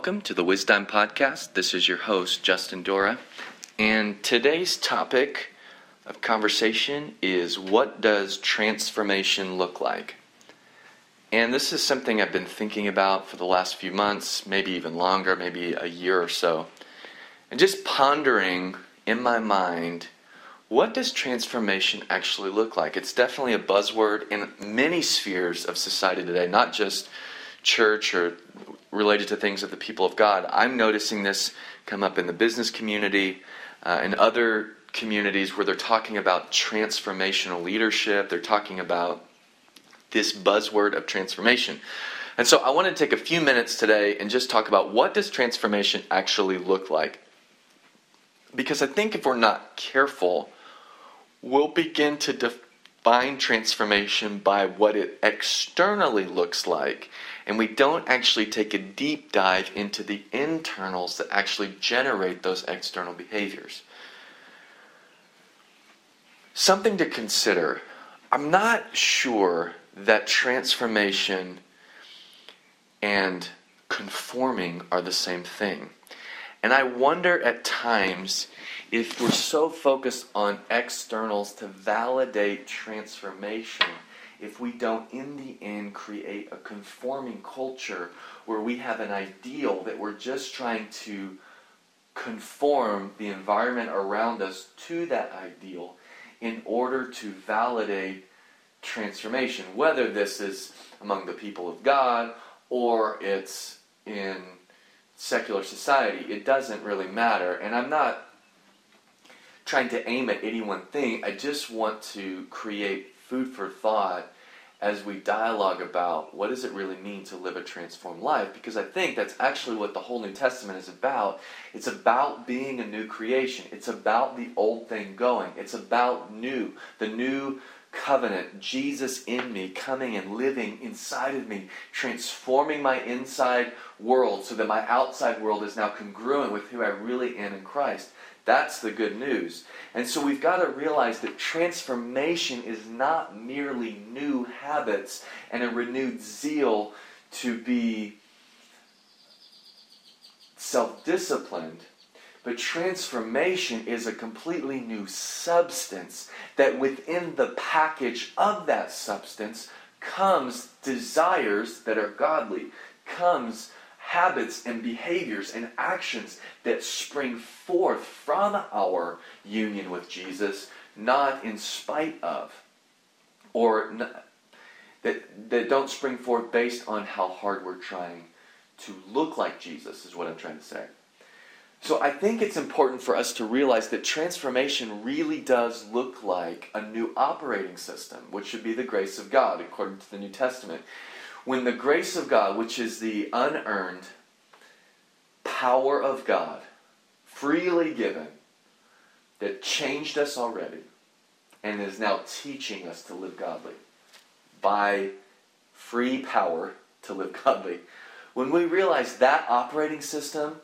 Welcome to the Wisdom Podcast. This is your host, Justin Dora. And today's topic of conversation is what does transformation look like? And this is something I've been thinking about for the last few months, maybe even longer, maybe a year or so. And just pondering in my mind, what does transformation actually look like? It's definitely a buzzword in many spheres of society today, not just church or related to things of the people of God. I'm noticing this come up in the business community uh, and other communities where they're talking about transformational leadership. They're talking about this buzzword of transformation. And so I want to take a few minutes today and just talk about what does transformation actually look like? Because I think if we're not careful, we'll begin to define transformation by what it externally looks like and we don't actually take a deep dive into the internals that actually generate those external behaviors. Something to consider. I'm not sure that transformation and conforming are the same thing. And I wonder at times if we're so focused on externals to validate transformation if we don't, in the end, create a conforming culture where we have an ideal that we're just trying to conform the environment around us to that ideal in order to validate transformation, whether this is among the people of God or it's in secular society. It doesn't really matter. And I'm not trying to aim at any one thing. I just want to create food for thought as we dialogue about what does it really mean to live a transformed life because i think that's actually what the whole new testament is about. It's about being a new creation. It's about the old thing going. It's about new the new covenant jesus in me coming and living inside of me transforming my inside world so that my outside world is now congruent with who i really am in christ that's the good news. And so we've got to realize that transformation is not merely new habits and a renewed zeal to be self disciplined. But transformation is a completely new substance that within the package of that substance comes desires that are godly, comes habits and behaviors and actions that spring forth from our union with Jesus, not in spite of, or that, that don't spring forth based on how hard we're trying to look like Jesus, is what I'm trying to say. So I think it's important for us to realize that transformation really does look like a new operating system, which should be the grace of God, according to the New Testament when the grace of God, which is the unearned power of God, freely given, that changed us already and is now teaching us to live godly by free power to live godly. When we realize that operating system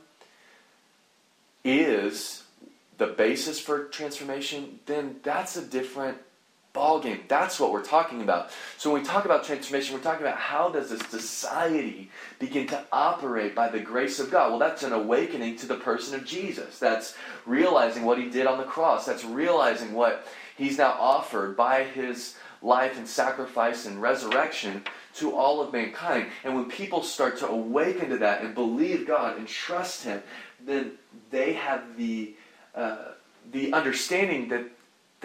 is the basis for transformation, then that's a different ball game. That's what we're talking about. So when we talk about transformation, we're talking about how does a society begin to operate by the grace of God? Well, that's an awakening to the person of Jesus. That's realizing what he did on the cross. That's realizing what he's now offered by his life and sacrifice and resurrection to all of mankind. And when people start to awaken to that and believe God and trust him, then they have the uh, the understanding that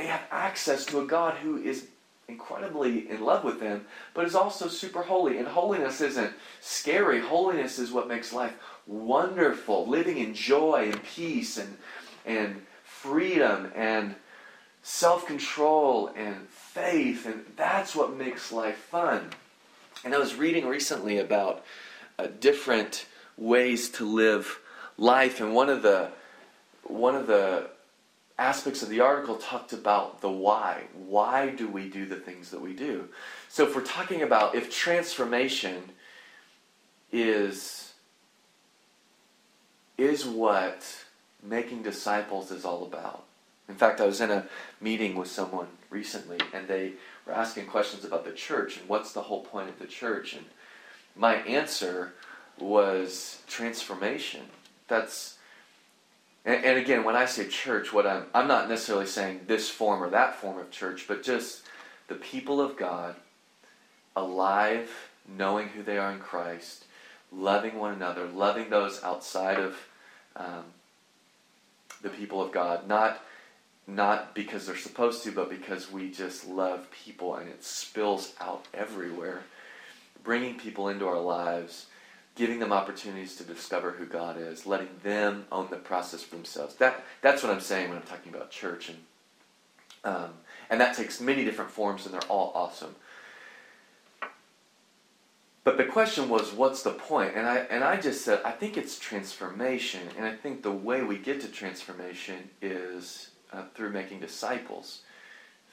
they have access to a God who is incredibly in love with them, but is also super holy. And holiness isn't scary. Holiness is what makes life wonderful, living in joy and peace and and freedom and self-control and faith and that's what makes life fun. And I was reading recently about uh, different ways to live life and one of the one of the aspects of the article talked about the why. Why do we do the things that we do? So if we're talking about if transformation is is what making disciples is all about. In fact, I was in a meeting with someone recently and they were asking questions about the church and what's the whole point of the church and my answer was transformation. That's and, and, again, when I say church, what I'm I'm not necessarily saying this form or that form of church, but just the people of God, alive, knowing who they are in Christ, loving one another, loving those outside of um, the people of God, not not because they're supposed to, but because we just love people and it spills out everywhere. Bringing people into our lives, giving them opportunities to discover who God is, letting them own the process for themselves. That that's what I'm saying when I'm talking about church, and um, and that takes many different forms, and they're all awesome. But the question was, what's the point? And I and I just said, I think it's transformation, and I think the way we get to transformation is uh, through making disciples,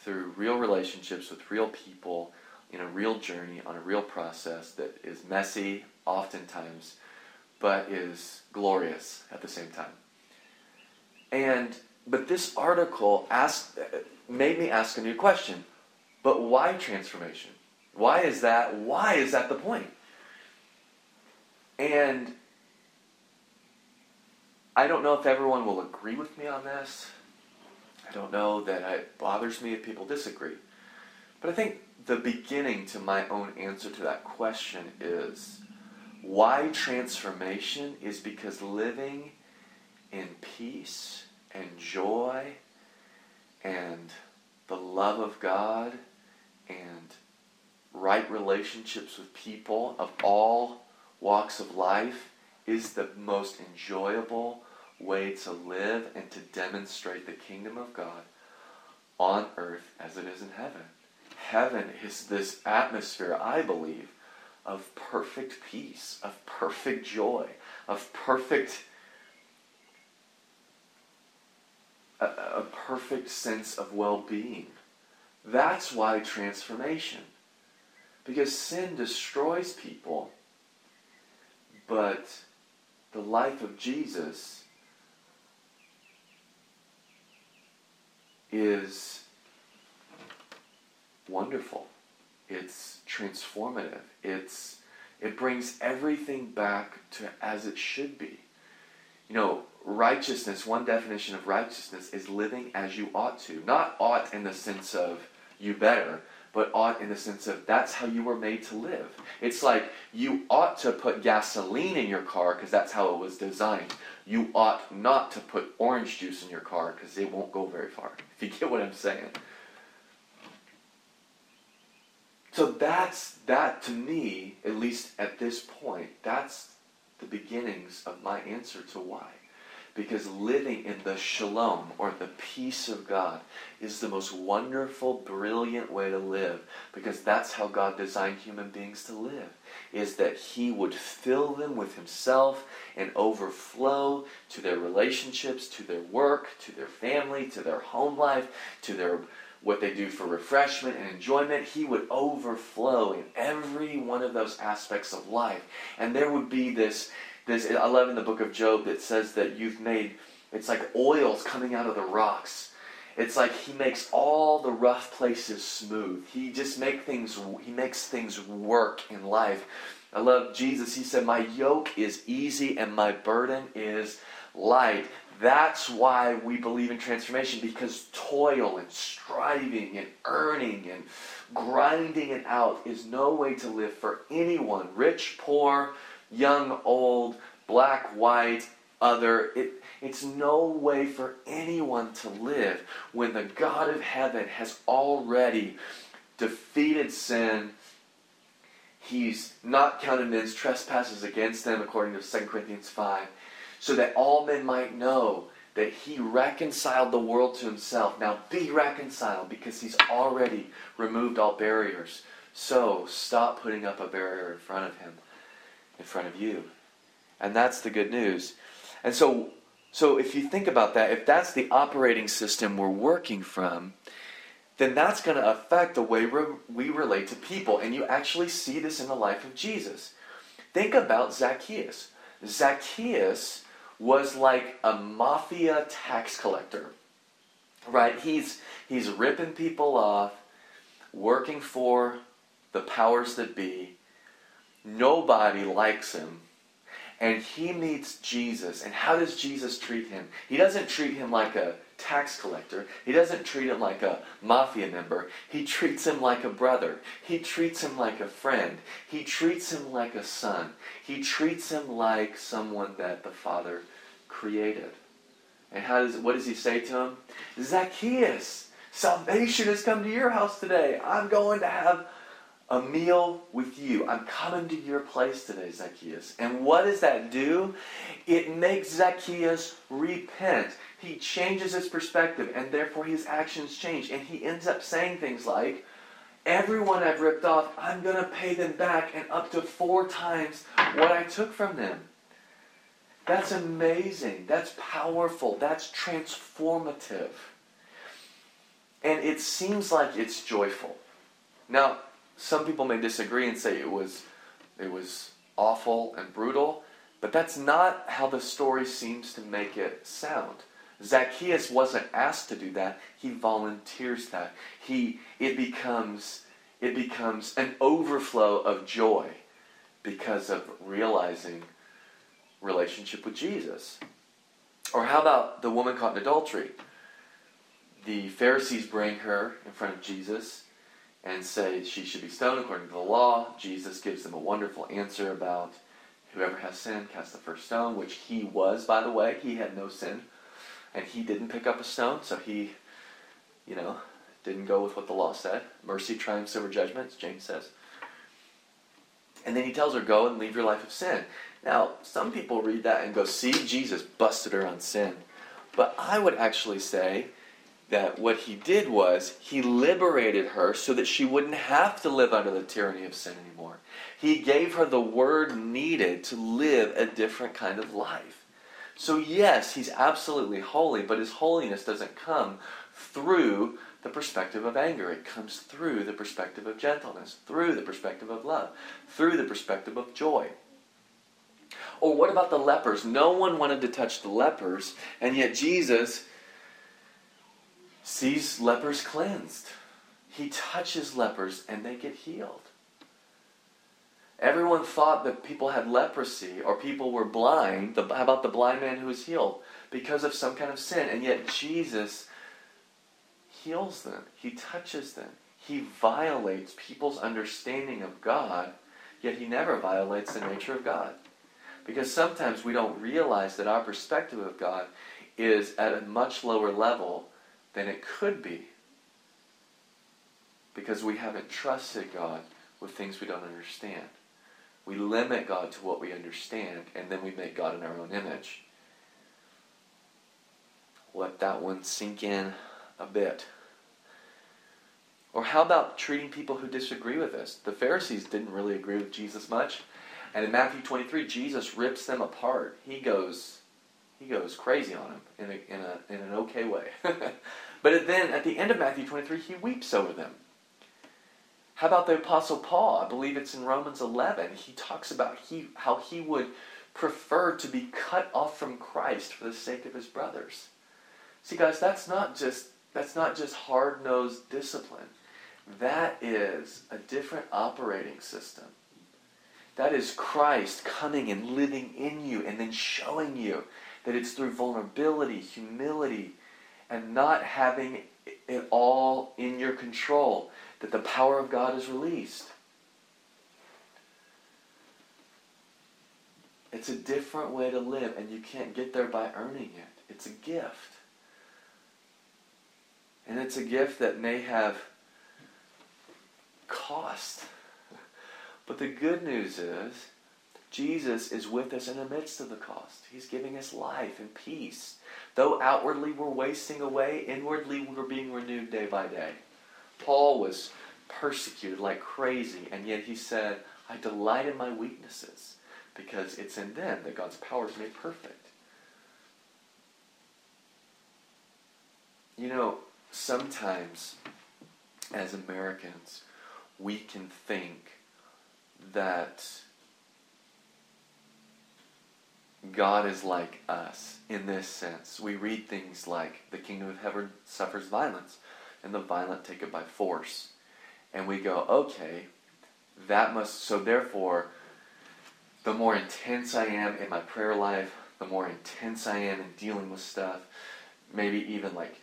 through real relationships with real people, in a real journey, on a real process that is messy, oftentimes, but is glorious at the same time. And but this article asked made me ask a new question. But why transformation? Why is that? Why is that the point? And I don't know if everyone will agree with me on this. I don't know that it bothers me if people disagree. But I think the beginning to my own answer to that question is why transformation is because living in peace and joy and the love of God and right relationships with people of all walks of life is the most enjoyable way to live and to demonstrate the kingdom of God on earth as it is in heaven. Heaven is this atmosphere, I believe, of perfect peace, of perfect joy, of perfect a, a perfect sense of well-being. That's why transformation. Because sin destroys people, but the life of Jesus is wonderful. It's transformative. It's it brings everything back to as it should be. You know, righteousness, one definition of righteousness is living as you ought to. Not ought in the sense of you better, but ought in the sense of that's how you were made to live. It's like you ought to put gasoline in your car because that's how it was designed. You ought not to put orange juice in your car because it won't go very far. If you get what I'm saying. So that's that to me, at least at this point, that's the beginnings of my answer to why. Because living in the shalom, or the peace of God, is the most wonderful, brilliant way to live. Because that's how God designed human beings to live. Is that He would fill them with Himself and overflow to their relationships, to their work, to their family, to their home life, to their what they do for refreshment and enjoyment, he would overflow in every one of those aspects of life. And there would be this this I love in the book of Job that says that you've made it's like oils coming out of the rocks. It's like he makes all the rough places smooth. He just make things he makes things work in life. I love Jesus. He said, "My yoke is easy and my burden is light." That's why we believe in transformation because toil and striving and earning and grinding it out is no way to live for anyone, rich, poor, young, old, black, white, other. It, it's no way for anyone to live when the God of heaven has already defeated sin. He's not counted men's trespasses against them, according to 2 Corinthians 5, so that all men might know that he reconciled the world to himself. Now be reconciled because he's already removed all barriers. So stop putting up a barrier in front of him in front of you. And that's the good news. And so, so if you think about that, if that's the operating system we're working from, then that's going to affect the way we relate to people. And you actually see this in the life of Jesus. Think about Zacchaeus. Zacchaeus was like a mafia tax collector. Right? He's he's ripping people off, working for the powers that be, Nobody likes him. and he meets Jesus. And how does Jesus treat him? He doesn't treat him like a tax collector. He doesn't treat him like a mafia member. He treats him like a brother. He treats him like a friend. He treats him like a son. He treats him like someone that the Father created. And how does what does he say to him? Zacchaeus, salvation has come to your house today. I'm going to have a meal with you. I'm coming to your place today, Zacchaeus. And what does that do? It makes Zacchaeus repent. He changes his perspective, and therefore his actions change. And he ends up saying things like, Everyone I've ripped off, I'm going to pay them back, and up to four times what I took from them. That's amazing. That's powerful. That's transformative. And it seems like it's joyful. Now, some people may disagree and say it was it was awful and brutal, but that's not how the story seems to make it sound. Zacchaeus wasn't asked to do that. He volunteers that. He it becomes it becomes an overflow of joy because of realizing relationship with Jesus. Or how about the woman caught in adultery? The Pharisees bring her in front of Jesus and say she should be stoned according to the law. Jesus gives them a wonderful answer about whoever has sinned, cast the first stone, which he was, by the way. He had no sin. And he didn't pick up a stone, so he, you know, didn't go with what the law said. Mercy triumphs over judgment, James says. And then he tells her, Go and leave your life of sin. Now, some people read that and go, See, Jesus busted her on sin. But I would actually say that what he did was he liberated her so that she wouldn't have to live under the tyranny of sin anymore. He gave her the word needed to live a different kind of life. So, yes, he's absolutely holy, but his holiness doesn't come through the perspective of anger. It comes through the perspective of gentleness, through the perspective of love, through the perspective of joy. Or what about the lepers? No one wanted to touch the lepers, and yet Jesus sees lepers cleansed. He touches lepers and they get healed. Everyone thought that people had leprosy or people were blind. The, how about the blind man who was healed? Because of some kind of sin. And yet Jesus heals them, He touches them. He violates people's understanding of God, yet He never violates the nature of God. Because sometimes we don't realize that our perspective of God is at a much lower level than it could be because we haven't trusted God with things we don't understand. We limit God to what we understand, and then we make God in our own image. Let that one sink in a bit. Or how about treating people who disagree with us? The Pharisees didn't really agree with Jesus much. And in Matthew 23, Jesus rips them apart. He goes, he goes crazy on them in, a, in, a, in an okay way. but then at the end of Matthew 23, he weeps over them. How about the Apostle Paul? I believe it's in Romans 11. He talks about he, how he would prefer to be cut off from Christ for the sake of his brothers. See, guys, that's not just that's not just hard-nosed discipline. That is a different operating system. That is Christ coming and living in you and then showing you that it's through vulnerability, humility, and not having it all in your control that the power of God is released. It's a different way to live, and you can't get there by earning it. It's a gift. And it's a gift that may have cost. But the good news is Jesus is with us in the midst of the cost. He's giving us life and peace. Though outwardly we're wasting away, inwardly we're being renewed day by day. Paul was persecuted like crazy, and yet he said, I delight in my weaknesses because it's in them that God's power is made perfect. You know, sometimes as Americans, we can think that God is like us in this sense. We read things like the kingdom of heaven suffers violence, and the violent take it by force. And we go, okay, that must, so therefore, the more intense I am in my prayer life, the more intense I am in dealing with stuff, maybe even like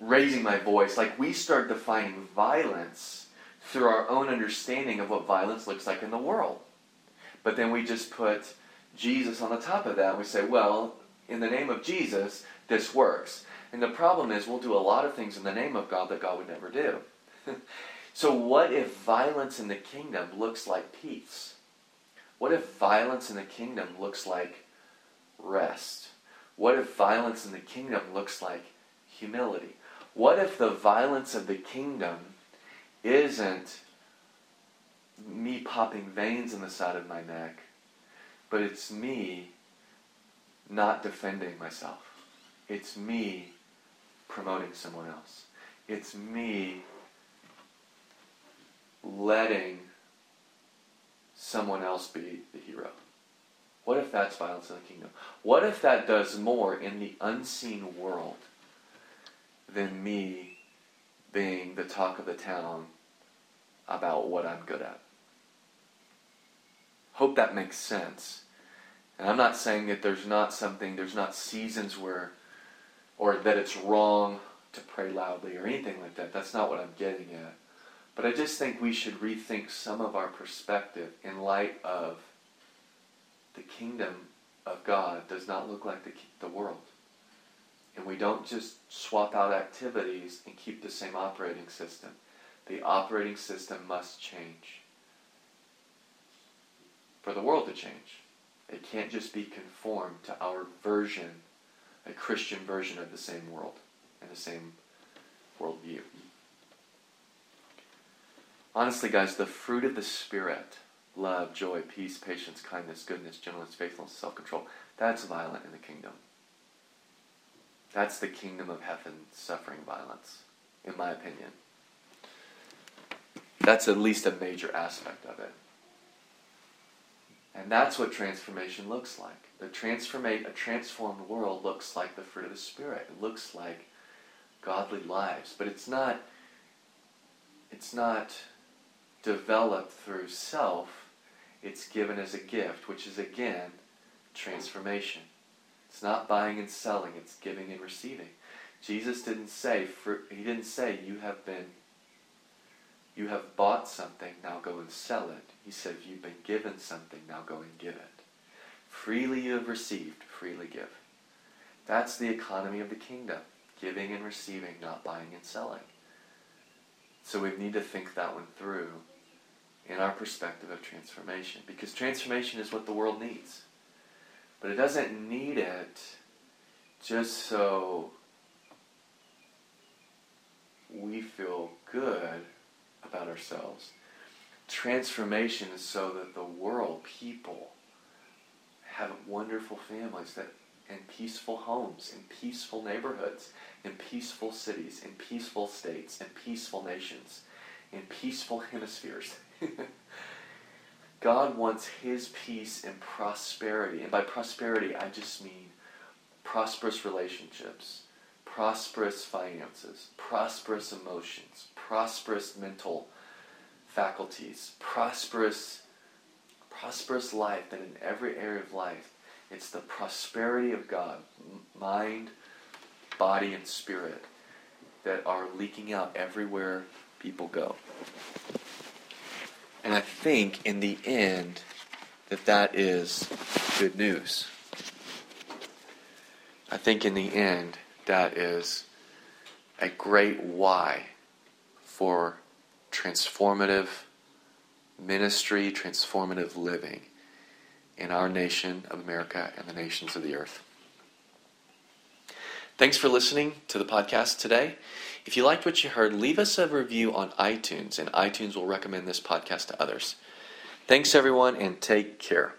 raising my voice, like we start defining violence through our own understanding of what violence looks like in the world. But then we just put Jesus on the top of that and we say, well, in the name of Jesus, this works. And the problem is, we'll do a lot of things in the name of God that God would never do. so, what if violence in the kingdom looks like peace? What if violence in the kingdom looks like rest? What if violence in the kingdom looks like humility? What if the violence of the kingdom isn't me popping veins in the side of my neck, but it's me not defending myself? It's me promoting someone else. It's me letting someone else be the hero. What if that's violence in the kingdom? What if that does more in the unseen world than me being the talk of the town about what I'm good at? Hope that makes sense. And I'm not saying that there's not something, there's not seasons where or that it's wrong to pray loudly or anything like that. That's not what I'm getting at. But I just think we should rethink some of our perspective in light of the kingdom of God does not look like the, the world. And we don't just swap out activities and keep the same operating system. The operating system must change for the world to change. It can't just be conformed to our version a Christian version of the same world and the same worldview. Honestly, guys, the fruit of the Spirit love, joy, peace, patience, kindness, goodness, gentleness, faithfulness, self control that's violent in the kingdom. That's the kingdom of heaven suffering violence, in my opinion. That's at least a major aspect of it. And that's what transformation looks like. The transformate a transformed world looks like the fruit of the Spirit. It looks like godly lives. But it's not it's not developed through self. It's given as a gift, which is again transformation. It's not buying and selling, it's giving and receiving. Jesus didn't say he didn't say you have been you have bought something, now go and sell it. He said, You've been given something, now go and give it. Freely you have received, freely give. That's the economy of the kingdom giving and receiving, not buying and selling. So we need to think that one through in our perspective of transformation. Because transformation is what the world needs. But it doesn't need it just so we feel good about ourselves. Transformation is so that the world, people, have wonderful families that in peaceful homes, in peaceful neighborhoods, in peaceful cities, in peaceful states, in peaceful nations, in peaceful hemispheres. God wants His peace and prosperity. And by prosperity, I just mean prosperous relationships, prosperous finances, prosperous emotions, prosperous mental faculties, prosperous, prosperous life, that in every area of life, it's the prosperity of God, mind, body, and spirit, that are leaking out everywhere people go. And I think in the end that that is good news. I think in the end that is a great why for transformative ministry, transformative living in our nation of America and the nations of the earth. Thanks for listening to the podcast today. If you liked what you heard, leave us a review on iTunes, and iTunes will recommend this podcast to others. Thanks, everyone, and take care.